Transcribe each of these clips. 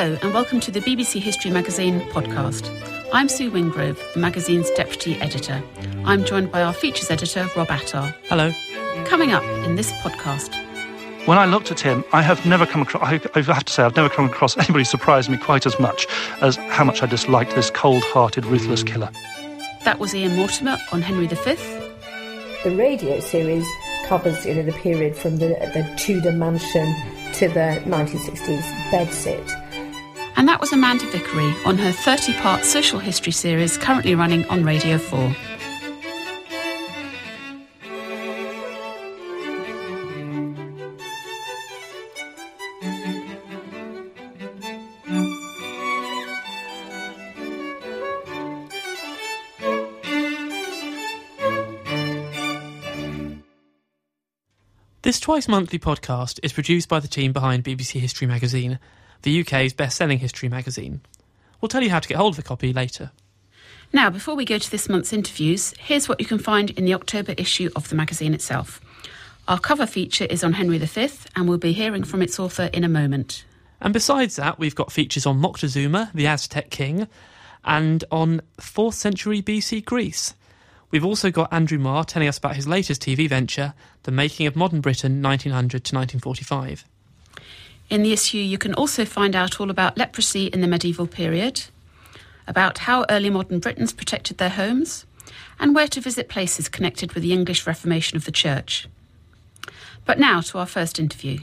Hello, and welcome to the BBC History Magazine podcast. I'm Sue Wingrove, the magazine's deputy editor. I'm joined by our features editor, Rob Attar. Hello. Coming up in this podcast. When I looked at him, I have never come across, I have to say, I've never come across anybody surprised me quite as much as how much I disliked this cold hearted, ruthless killer. That was Ian Mortimer on Henry V. The radio series covers you know, the period from the, the Tudor mansion to the 1960s bedsit. And that was Amanda Vickery on her 30 part social history series currently running on Radio 4. This twice monthly podcast is produced by the team behind BBC History Magazine, the UK's best selling history magazine. We'll tell you how to get hold of a copy later. Now, before we go to this month's interviews, here's what you can find in the October issue of the magazine itself. Our cover feature is on Henry V, and we'll be hearing from its author in a moment. And besides that, we've got features on Moctezuma, the Aztec king, and on 4th century BC Greece. We've also got Andrew Marr telling us about his latest TV venture, The Making of Modern Britain 1900 to 1945. In the issue, you can also find out all about leprosy in the medieval period, about how early modern Britons protected their homes, and where to visit places connected with the English Reformation of the Church. But now to our first interview.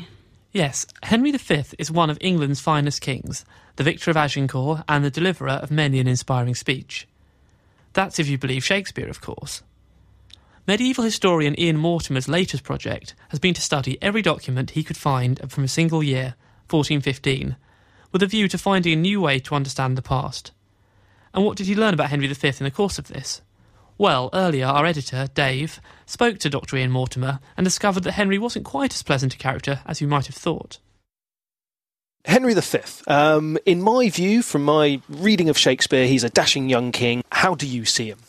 Yes, Henry V is one of England's finest kings, the victor of Agincourt and the deliverer of many an inspiring speech. That's if you believe Shakespeare, of course. Medieval historian Ian Mortimer's latest project has been to study every document he could find from a single year, 1415, with a view to finding a new way to understand the past. And what did he learn about Henry V in the course of this? Well, earlier our editor, Dave, spoke to Dr. Ian Mortimer and discovered that Henry wasn't quite as pleasant a character as you might have thought. Henry V. Um, in my view, from my reading of Shakespeare, he's a dashing young king. How do you see him?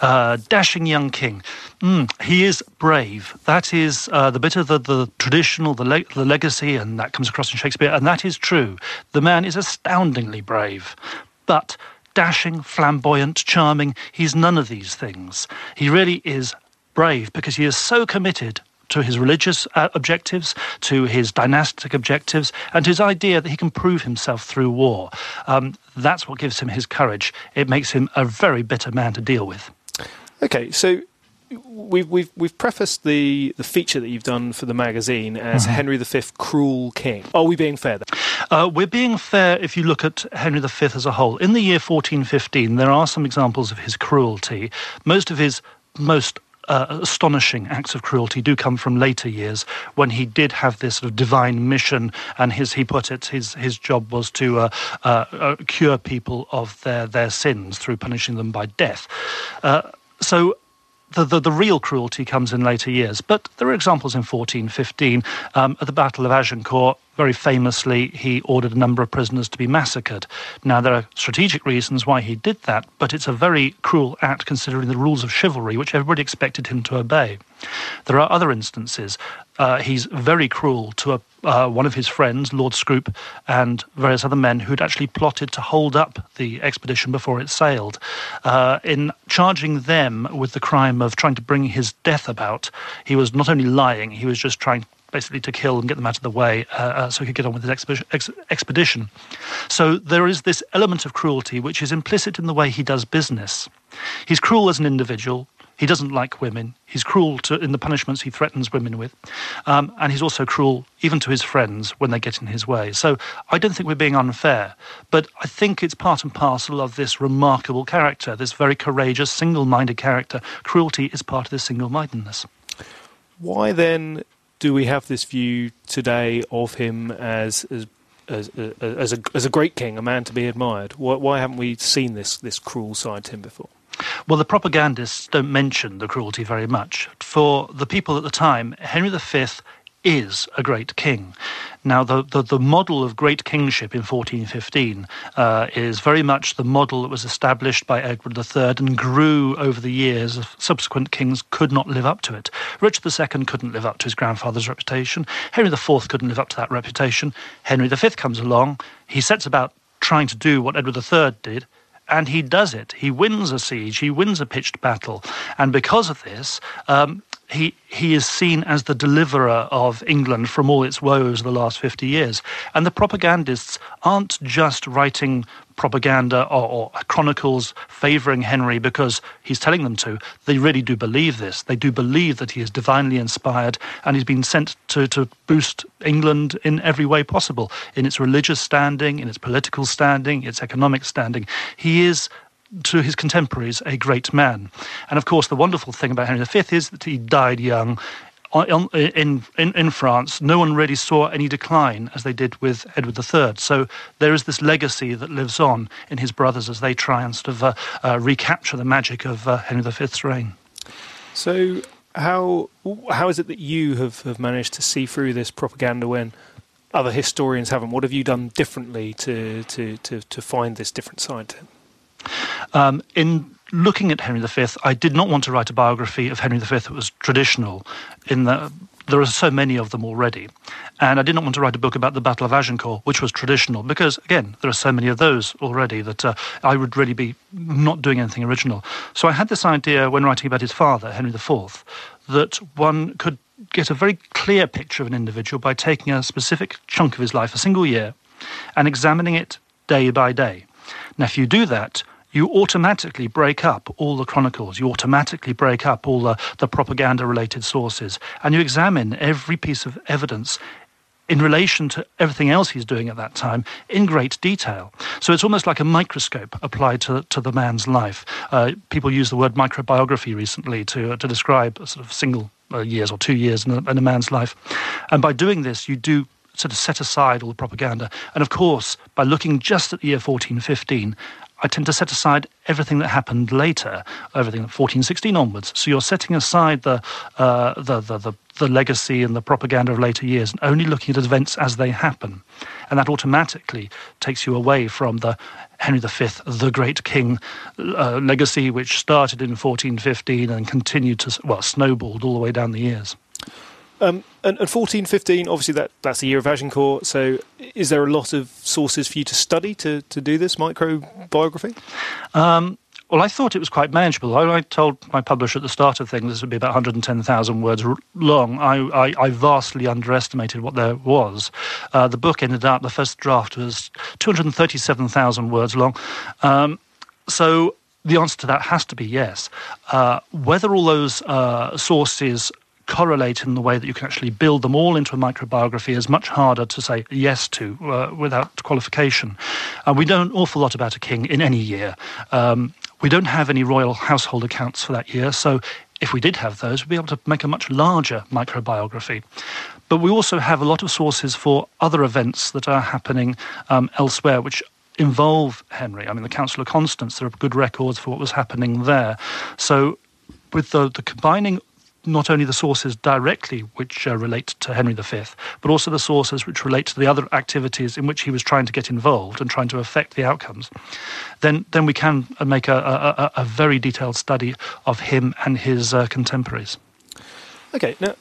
Uh, dashing young king. Mm, he is brave. That is uh, the bit of the, the traditional, the, le- the legacy, and that comes across in Shakespeare, and that is true. The man is astoundingly brave. But dashing, flamboyant, charming, he's none of these things. He really is brave because he is so committed to his religious uh, objectives, to his dynastic objectives, and his idea that he can prove himself through war. Um, that's what gives him his courage. It makes him a very bitter man to deal with. Okay, so we've we've we've prefaced the the feature that you've done for the magazine as Mm-hmm. Henry V, cruel king. Are we being fair? Then? Uh, we're being fair if you look at Henry V as a whole. In the year 1415, there are some examples of his cruelty. Most of his most uh, astonishing acts of cruelty do come from later years when he did have this sort of divine mission, and his he put it his his job was to uh, uh, uh, cure people of their their sins through punishing them by death. So the, the, the real cruelty comes in later years. But there are examples in 1415 um, at the Battle of Agincourt. Very famously, he ordered a number of prisoners to be massacred. Now, there are strategic reasons why he did that, but it's a very cruel act considering the rules of chivalry, which everybody expected him to obey. There are other instances. Uh, he's very cruel to a, uh, one of his friends, Lord Scrope, and various other men who'd actually plotted to hold up the expedition before it sailed. Uh, in charging them with the crime of trying to bring his death about, he was not only lying, he was just trying basically to kill and get them out of the way uh, uh, so he could get on with his expedition, ex- expedition. So there is this element of cruelty which is implicit in the way he does business. He's cruel as an individual. He doesn't like women. He's cruel to, in the punishments he threatens women with. Um, and he's also cruel even to his friends when they get in his way. So I don't think we're being unfair. But I think it's part and parcel of this remarkable character, this very courageous, single minded character. Cruelty is part of this single mindedness. Why then do we have this view today of him as as as, as, a, as a great king, a man to be admired? Why, why haven't we seen this this cruel side to him before? Well, the propagandists don't mention the cruelty very much. For the people at the time, Henry V is a great king. Now, the, the, the, model of great kingship in 1415 uh, is very much the model that was established by Edward III and grew over the years. Subsequent kings could not live up to it. Richard II couldn't live up to his grandfather's reputation. Henry IV couldn't live up to that reputation. Henry V comes along. He sets about trying to do what Edward III did, and he does it. He wins a siege, he wins a pitched battle, and because of this, um, he, he is seen as the deliverer of England from all its woes the last 50 years. And the propagandists aren't just writing propaganda or, or, chronicles favouring Henry because he's telling them to. They really do believe this. They do believe that he is divinely inspired and he's been sent to, to boost England in every way possible in its religious standing, in its political standing, its economic standing. He is to his contemporaries a great man. And of course, the wonderful thing about Henry V is that he died young. In, in, in France, no one really saw any decline as they did with Edward III. So there is this legacy that lives on in his brothers as they try and sort of uh, uh, recapture the magic of uh, Henry V's reign. So, how how is it that you have, have managed to see through this propaganda when other historians haven't? What have you done differently to, to, to, to find this different side to him? Um, in looking at Henry V, I did not want to write a biography of Henry V that was traditional, in that there are so many of them already. And I did not want to write a book about the Battle of Agincourt, which was traditional, because, again, there are so many of those already that uh, I would really be not doing anything original. So I had this idea when writing about his father, Henry IV, that one could get a very clear picture of an individual by taking a specific chunk of his life, a single year, and examining it day by day. Now, if you do that, you automatically break up all the chronicles, you automatically break up all the, the propaganda related sources, and you examine every piece of evidence in relation to everything else he's doing at that time in great detail. So it's almost like a microscope applied to, to the man's life. Uh, people use the word microbiography recently to, uh, to describe a sort of single uh, years or two years in a, in a man's life. And by doing this, you do sort of set aside all the propaganda. And of course, by looking just at the year 1415, I tend to set aside everything that happened later, everything from 1416 onwards. So you're setting aside the, uh, the, the, the, the legacy and the propaganda of later years and only looking at events as they happen. And that automatically takes you away from the Henry V, the great king uh, legacy, which started in 1415 and continued to, well, snowballed all the way down the years. Um, and, and 14, 15, obviously that, that's the year of Agincourt. So is there a lot of sources for you to study to, to do this microbiography? Um, well, I thought it was quite manageable. I, I, told my publisher at the start of things this would be about 110,000 words long. I, I, I, vastly underestimated what there was. Uh, the book ended up, the first draft was 237,000 words long. Um, so the answer to that has to be yes. Uh, whether all those uh, sources correlate in the way that you can actually build them all into a microbiography is much harder to say yes to uh, without qualification. And we know an awful lot about a king in any year. Um, we don't have any royal household accounts for that year, so if we did have those, we'd be able to make a much larger microbiography. But we also have a lot of sources for other events that are happening um, elsewhere, which involve Henry. I mean, the Council of Constance, there are good records for what was happening there. So, with the, the combining not only the sources directly which uh, relate to Henry V, but also the sources which relate to the other activities in which he was trying to get involved and trying to affect the outcomes, then then we can uh, make a, a, a very detailed study of him and his uh, contemporaries. Okay, now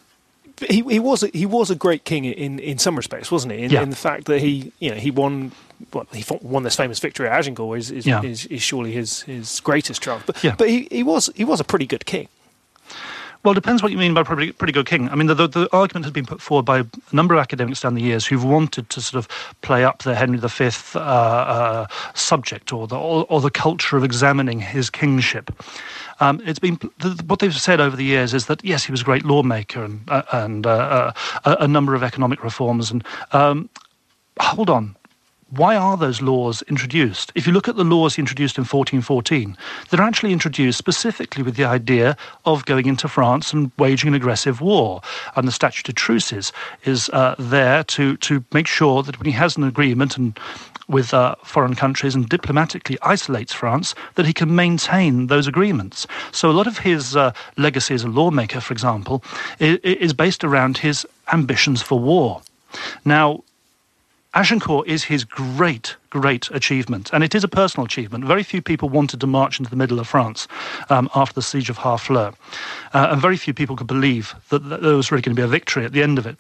he he was a, he was a great king in, in some respects, wasn't he? In, Yeah. in the fact that he you know he won well, he won this famous victory at Agincourt is is, Yeah. is, is surely his, his greatest triumph. But Yeah. but he, he was he was a pretty good king. Well, it depends what you mean by pretty, pretty good king. I mean, the, the, the argument has been put forward by a number of academics down the years who've wanted to sort of play up the Henry V uh, uh, subject or the, or, or the culture of examining his kingship. Um, it's been the, what they've said over the years is that yes, he was a great lawmaker and uh, and uh, uh, a, a number of economic reforms. And um, hold on, why are those laws introduced? If you look at the laws introduced in 1414, they're actually introduced specifically with the idea of going into France and waging an aggressive war. And the Statute of Truces is uh, there to, to make sure that when he has an agreement and with uh, foreign countries and diplomatically isolates France, that he can maintain those agreements. So a lot of his uh, legacy as a lawmaker, for example, is based around his ambitions for war. Now, Agincourt is his great, great achievement, and it is a personal achievement. Very few people wanted to march into the middle of France um, after the siege of Harfleur, uh, and very few people could believe that, that there was really going to be a victory at the end of it.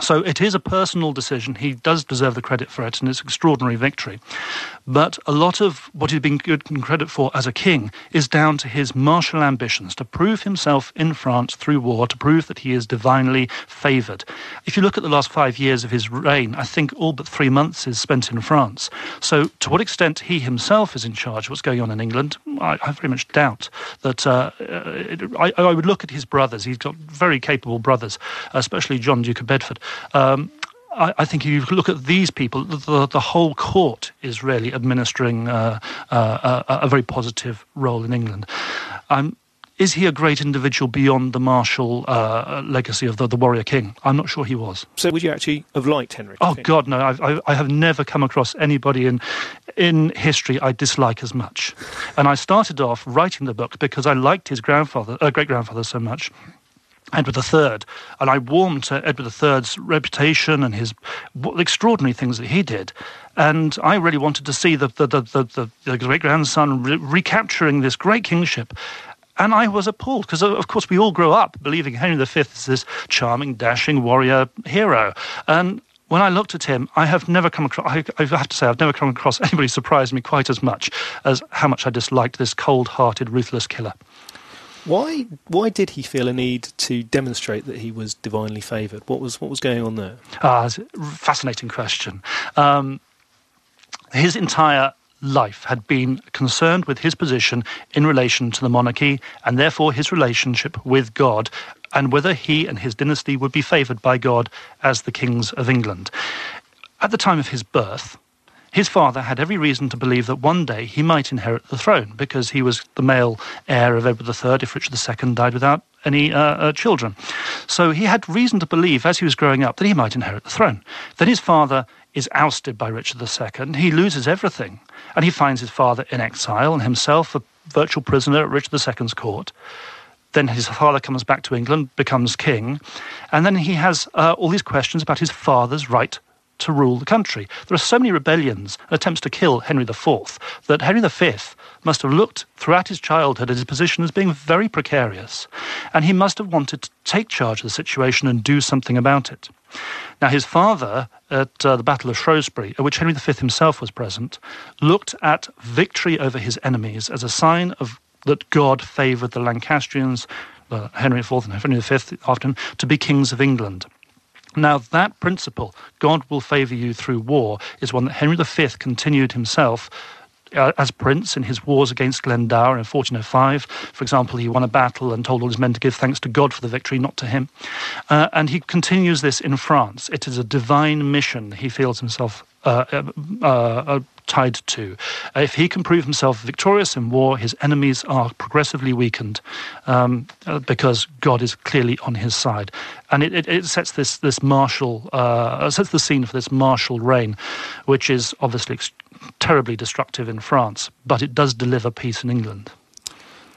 So it is a personal decision. He does deserve the credit for it, and it's an extraordinary victory. But a lot of what he's been given credit for as a king is down to his martial ambitions to prove himself in France through war, to prove that he is divinely favoured. If you look at the last five years of his reign, I think all but three months is spent in France. So to what extent he himself is in charge of what's going on in England, I, I very much doubt that. Uh, uh, I, I would look at his brothers. He's got very capable brothers, especially John Duke of Bedford. Um, I, I think if you look at these people, the, the, the whole court is really administering uh, uh, a, a very positive role in England. Um, is he a great individual beyond the martial uh, legacy of the, the warrior king? I'm not sure he was. So would you actually have liked Henry? Oh God, no! I've, I, I have never come across anybody in in history I dislike as much. And I started off writing the book because I liked his grandfather, uh, great grandfather, so much. Edward III, and I warmed to Edward III's reputation and his extraordinary things that he did. And I really wanted to see the, the, the, the, the, great grandson re- recapturing this great kingship. And I was appalled because, of course, we all grow up believing Henry V is this charming, dashing warrior hero. And when I looked at him, I have never come across, I, I have to say, I've never come across anybody surprised me quite as much as how much I disliked this cold hearted, ruthless killer. Why why did he feel a need to demonstrate that he was divinely favoured? What was what was going on there? Ah, fascinating question. Um, his entire life had been concerned with his position in relation to the monarchy and therefore his relationship with God and whether he and his dynasty would be favoured by God as the kings of England. At the time of his birth, his father had every reason to believe that one day he might inherit the throne because he was the male heir of Edward III if Richard II died without any uh, uh, children. So he had reason to believe as he was growing up that he might inherit the throne. Then his father is ousted by Richard II. He loses everything. And he finds his father in exile and himself a virtual prisoner at Richard II's court. Then his father comes back to England, becomes king, and then he has uh, all these questions about his father's right to rule the country. There are so many rebellions and attempts to kill Henry IV that Henry V must have looked throughout his childhood at his position as being very precarious, and he must have wanted to take charge of the situation and do something about it. Now, his father, at uh, the Battle of Shrewsbury, at which Henry V himself was present, looked at victory over his enemies as a sign of that God favoured the Lancastrians, uh, Henry IV and Henry V him, to be kings of England. Now, that principle, God will favour you through war, is one that Henry V continued himself uh, as prince in his wars against Glendower in 1405. For example, he won a battle and told all his men to give thanks to God for the victory, not to him. Uh, and he continues this in France. It is a divine mission he feels himself uh, uh, uh, tied to. If he can prove himself victorious in war, his enemies are progressively weakened um, uh, because God is clearly on his side. And it, it, it sets this, this martial, uh, sets the scene for this martial reign, which is obviously terribly destructive in France, but it does deliver peace in England.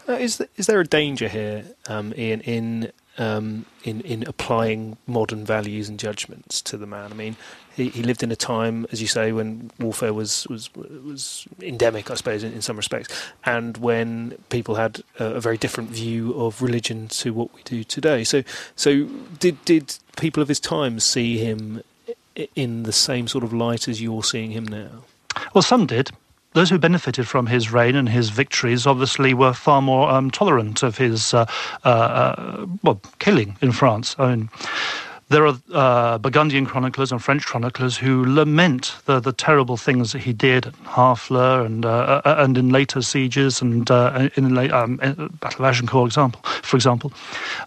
Uh, is th- is there a danger here, um, Ian, in um, in in applying modern values and judgments to the man. I mean, he, he lived in a time, as you say, when warfare was was was endemic, I suppose, in, in some respects, and when people had a, a, very different view of religion to what we do today. So, so did did people of his time see him in the same sort of light as you're seeing him now? Well, some did those who benefited from his reign and his victories obviously were far more um, tolerant of his uh, uh, uh, well killing in France. I mean, there are uh, Burgundian chroniclers and French chroniclers who lament the, the terrible things that he did at Harfleur and uh, uh, and in later sieges and in the um, Battle of Agincourt, example, for example.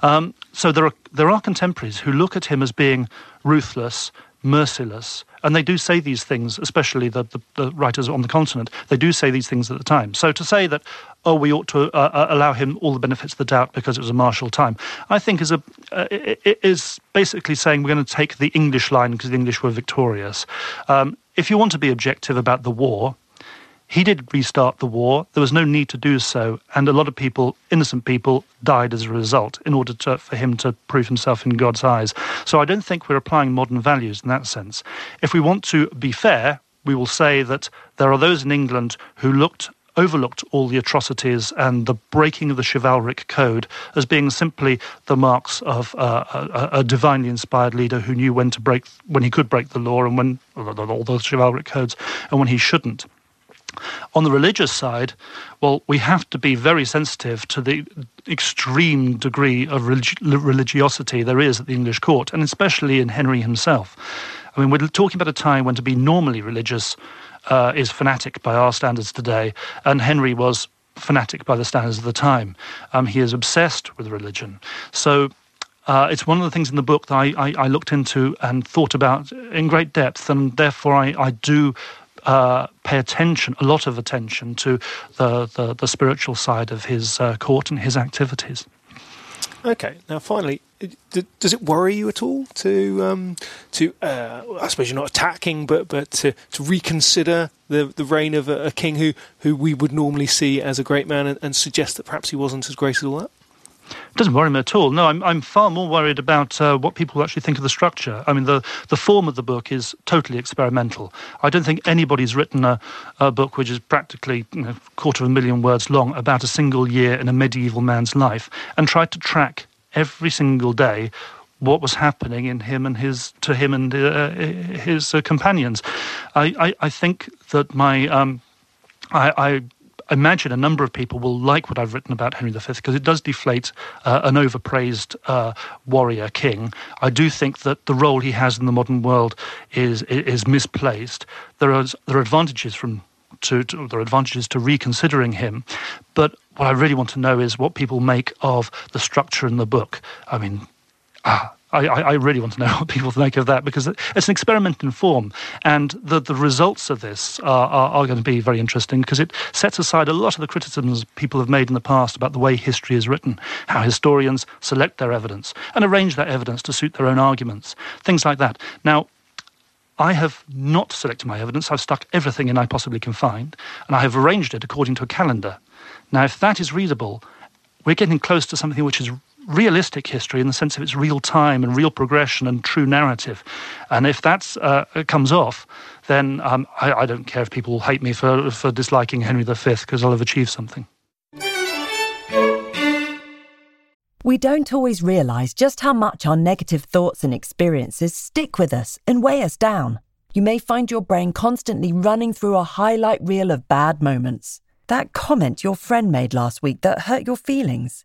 Um, so there are there are contemporaries who look at him as being ruthless, merciless, and they do say these things, especially the, the, the, writers on the continent, they do say these things at the time. So to say that, oh, we ought to uh, uh allow him all the benefits of the doubt because it was a martial time, I think is, a, uh, is basically saying we're going to take the English line because the English were victorious. Um, if you want to be objective about the war, he did restart the war. There was no need to do so. And a lot of people, innocent people, died as a result in order to, for him to prove himself in God's eyes. So I don't think we're applying modern values in that sense. If we want to be fair, we will say that there are those in England who looked overlooked all the atrocities and the breaking of the chivalric code as being simply the marks of uh, a, a, divinely inspired leader who knew when to break when he could break the law and when all those chivalric codes and when he shouldn't. On the religious side, well, we have to be very sensitive to the extreme degree of relig- religiosity there is at the English court, and especially in Henry himself. I mean, we're talking about a time when to be normally religious uh, is fanatic by our standards today, and Henry was fanatic by the standards of the time. Um, he is obsessed with religion. So uh, it's one of the things in the book that I, I, I, looked into and thought about in great depth, and therefore I, I do uh, pay attention, a lot of attention to the, the, the spiritual side of his uh, court and his activities. Okay, now finally, does it worry you at all to um, to uh, I suppose you're not attacking, but but to, to reconsider the the reign of a, a, king who who we would normally see as a great man and, and suggest that perhaps he wasn't as great as all that? It doesn't worry me at all. No, I'm, I'm far more worried about uh, what people actually think of the structure. I mean, the, the form of the book is totally experimental. I don't think anybody's written a, a book which is practically you know, a quarter of a million words long about a single year in a medieval man's life and tried to track every single day what was happening in him and his to him and uh, his uh, companions. I, I, I, think that my um, I, I imagine a number of people will like what I've written about Henry V because it does deflate uh, an overpraised uh, warrior king. I do think that the role he has in the modern world is is misplaced. There are there are advantages from to, to, there are advantages to reconsidering him, but what I really want to know is what people make of the structure in the book. I mean, ah, I, I, really want to know what people think of that because it's an experiment in form, and the, the results of this are, are, are, going to be very interesting because it sets aside a lot of the criticisms people have made in the past about the way history is written, how historians select their evidence and arrange that evidence to suit their own arguments, things like that. Now, I have not selected my evidence. I've stuck everything in I possibly can find, and I have arranged it according to a calendar. Now, if that is readable, we're getting close to something which is realistic history in the sense of its real time and real progression and true narrative. And if that uh, comes off, then um, I, I, don't care if people hate me for, for disliking Henry V because I'll have achieved something. We don't always realise just how much our negative thoughts and experiences stick with us and weigh us down. You may find your brain constantly running through a highlight reel of bad moments. That comment your friend made last week that hurt your feelings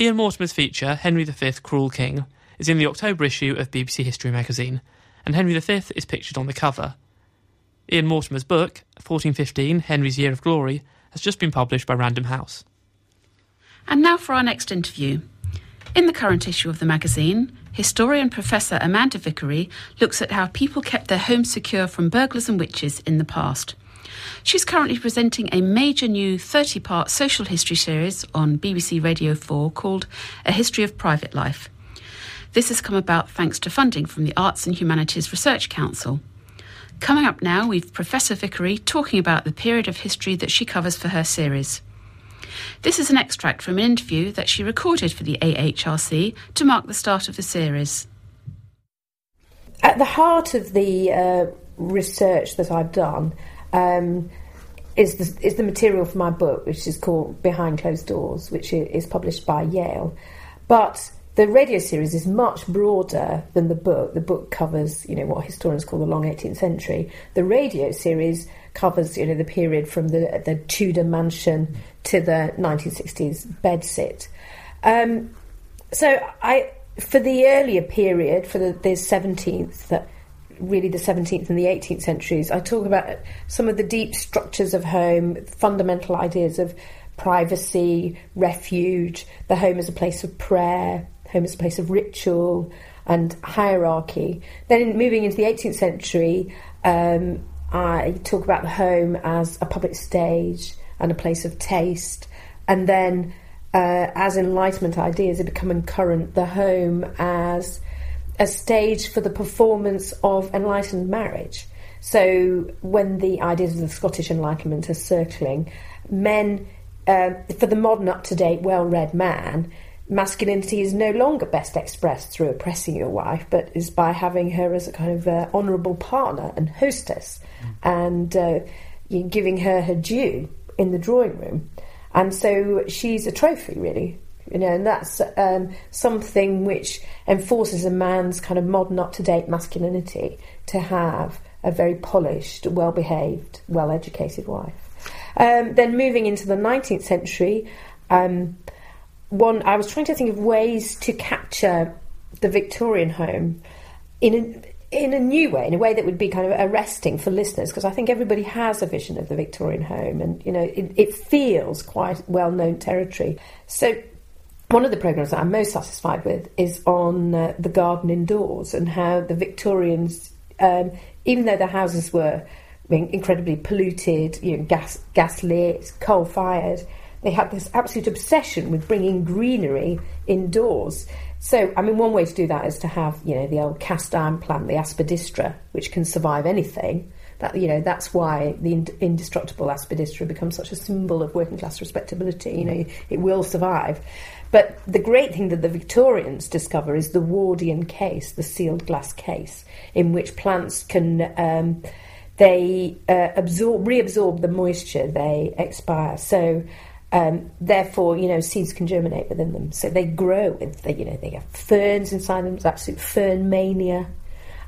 Ian Mortimer's feature, Henry V, Cruel King, is in the October issue of BBC History magazine, and Henry V is pictured on the cover. Ian Mortimer's book, 1415 Henry's Year of Glory, has just been published by Random House. And now for our next interview. In the current issue of the magazine, historian Professor Amanda Vickery looks at how people kept their homes secure from burglars and witches in the past. She's currently presenting a major new 30 part social history series on BBC Radio 4 called A History of Private Life. This has come about thanks to funding from the Arts and Humanities Research Council. Coming up now, we've Professor Vickery talking about the period of history that she covers for her series. This is an extract from an interview that she recorded for the AHRC to mark the start of the series. At the heart of the uh, research that I've done um, is, the, is the material for my book, which is called Behind Closed Doors, which is published by Yale. But the radio series is much broader than the book. The book covers, you know, what historians call the long 18th century. The radio series covers, you know, the period from the the Tudor mansion to the 1960s bedsit. Um, so I, for the earlier period, for the, the 17th, really the 17th and the 18th centuries, I talk about some of the deep structures of home, fundamental ideas of privacy, refuge, the home as a place of prayer, home as a place of ritual and hierarchy. Then, moving into the 18th century, um, I talk about the home as a public stage and a place of taste. And then, uh, as Enlightenment ideas are becoming current, the home as a stage for the performance of enlightened marriage. So, when the ideas of the Scottish Enlightenment are circling, men, uh, for the modern, up to date, well read man, masculinity is no longer best expressed through oppressing your wife, but is by having her as a kind of uh, honourable partner and hostess, mm. and uh, giving her her due in the drawing room. And so she's a trophy, really, you know, and that's um, something which enforces a man's kind of modern, up to date masculinity to have a very polished, well behaved, well educated wife. Um, then moving into the 19th century, um, one I was trying to think of ways to capture the Victorian home in a, in a new way, in a way that would be kind of arresting for listeners, because I think everybody has a vision of the Victorian home, and you know it, it feels quite well-known territory. So. One of the programs that I'm most satisfied with is on uh, the garden indoors and how the Victorians, um, even though their houses were incredibly polluted, you know, gas gas lit, coal fired, they had this absolute obsession with bringing greenery indoors. So, I mean, one way to do that is to have, you know, the old cast iron plant, the aspidistra, which can survive anything. That, you know, that's why the indestructible aspidistra becomes such a symbol of working class respectability. You know, it will survive. But the great thing that the Victorians discover is the Wardian case, the sealed glass case, in which plants can um, they uh, absorb, reabsorb the moisture they expire. So um, therefore, you know, seeds can germinate within them. So they grow with, the, you know, they have ferns inside them, it's absolute fern mania.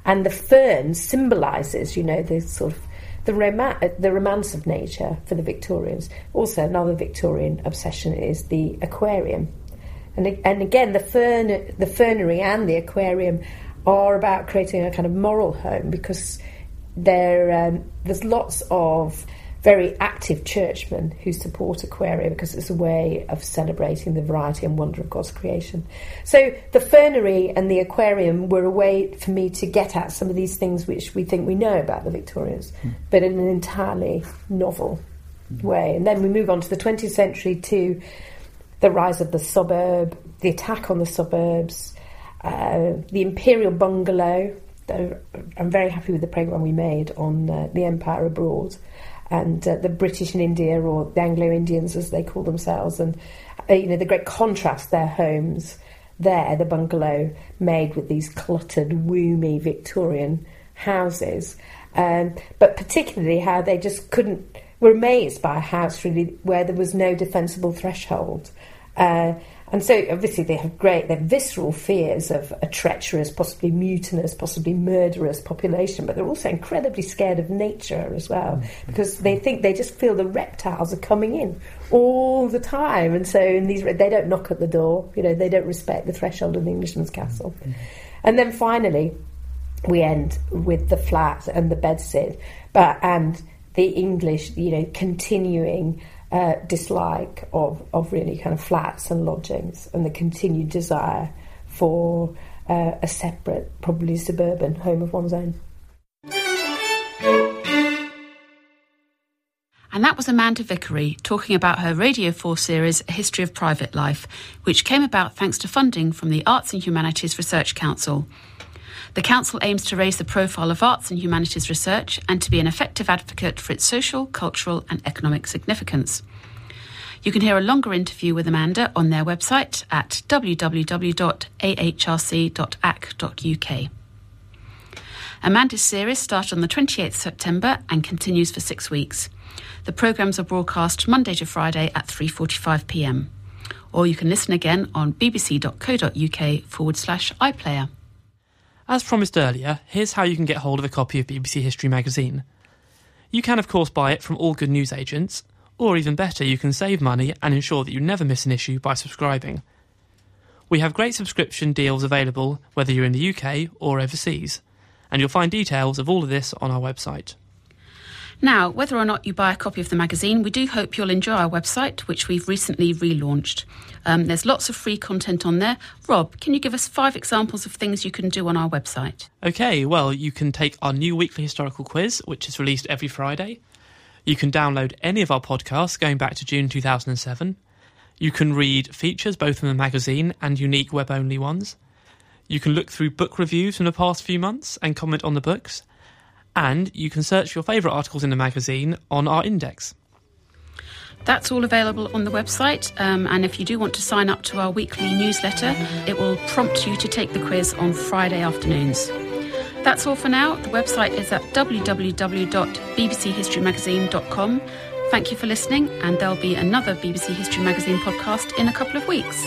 And the fern symbolises, you know, the sort of the, rom- the romance of nature for the Victorians. Also, another Victorian obsession is the aquarium. And, and again, the, fern, the fernery and the aquarium are about creating a kind of moral home because there, um, there's lots of very active churchmen who support Aquaria because it's a way of celebrating the variety and wonder of God's creation. So the fernery and the aquarium were a way for me to get at some of these things which we think we know about the Victorians, mm. but in an entirely novel mm. way. And then we move on to the 20th century to the rise of the suburb, the attack on the suburbs, uh, the imperial bungalow. I'm very happy with the programme we made on uh, the empire abroad and uh, the British in India, or the Anglo Indians as they call themselves, and uh, you know the great contrast their homes there, the bungalow made with these cluttered, woomy Victorian houses, um, but particularly how they just couldn't were amazed by a house really where there was no defensible threshold. Uh, and so, obviously, they have great, they're visceral fears of a treacherous, possibly mutinous, possibly murderous population, but they're also incredibly scared of nature as well mm-hmm. because they think they just feel the reptiles are coming in all the time. And so, in these, they don't knock at the door, you know, they don't respect the threshold of the Englishman's castle. Mm-hmm. And then finally, we end with the flat and the bedsit, but and the English, you know, continuing uh, dislike of, of really kind of flats and lodgings and the continued desire for uh, a separate, probably suburban home of one's own. And that was Amanda Vickery talking about her Radio 4 series, A History of Private Life, which came about thanks to funding from the Arts and Humanities Research Council. The Council aims to raise the profile of arts and humanities research and to be an effective advocate for its social, cultural, and economic significance. You can hear a longer interview with Amanda on their website at www.ahrc.ac.uk. Amanda's series started on the 28th September and continues for six weeks. The programmes are broadcast Monday to Friday at 3:45 p.m. Or you can listen again on bbc.co.uk forward slash iPlayer. As promised earlier, here's how you can get hold of a copy of BBC History magazine. You can, of course, buy it from all good news agents, or even better, you can save money and ensure that you never miss an issue by subscribing. We have great subscription deals available whether you're in the UK or overseas, and you'll find details of all of this on our website. Now, whether or not you buy a copy of the magazine, we do hope you'll enjoy our website, which we've recently relaunched. Um, there's lots of free content on there. Rob, can you give us five examples of things you can do on our website? Okay, well, you can take our new weekly historical quiz, which is released every Friday. You can download any of our podcasts going back to June 2007. You can read features both in the magazine and unique web only ones. You can look through book reviews from the past few months and comment on the books and you can search your favourite articles in the magazine on our index. That's all available on the website, um, and if you do want to sign up to our weekly newsletter, it will prompt you to take the quiz on Friday afternoons. That's all for now. The website is at www.bbchistorymagazine.com. Thank you for listening, and there'll be another BBC History Magazine podcast in a couple of weeks.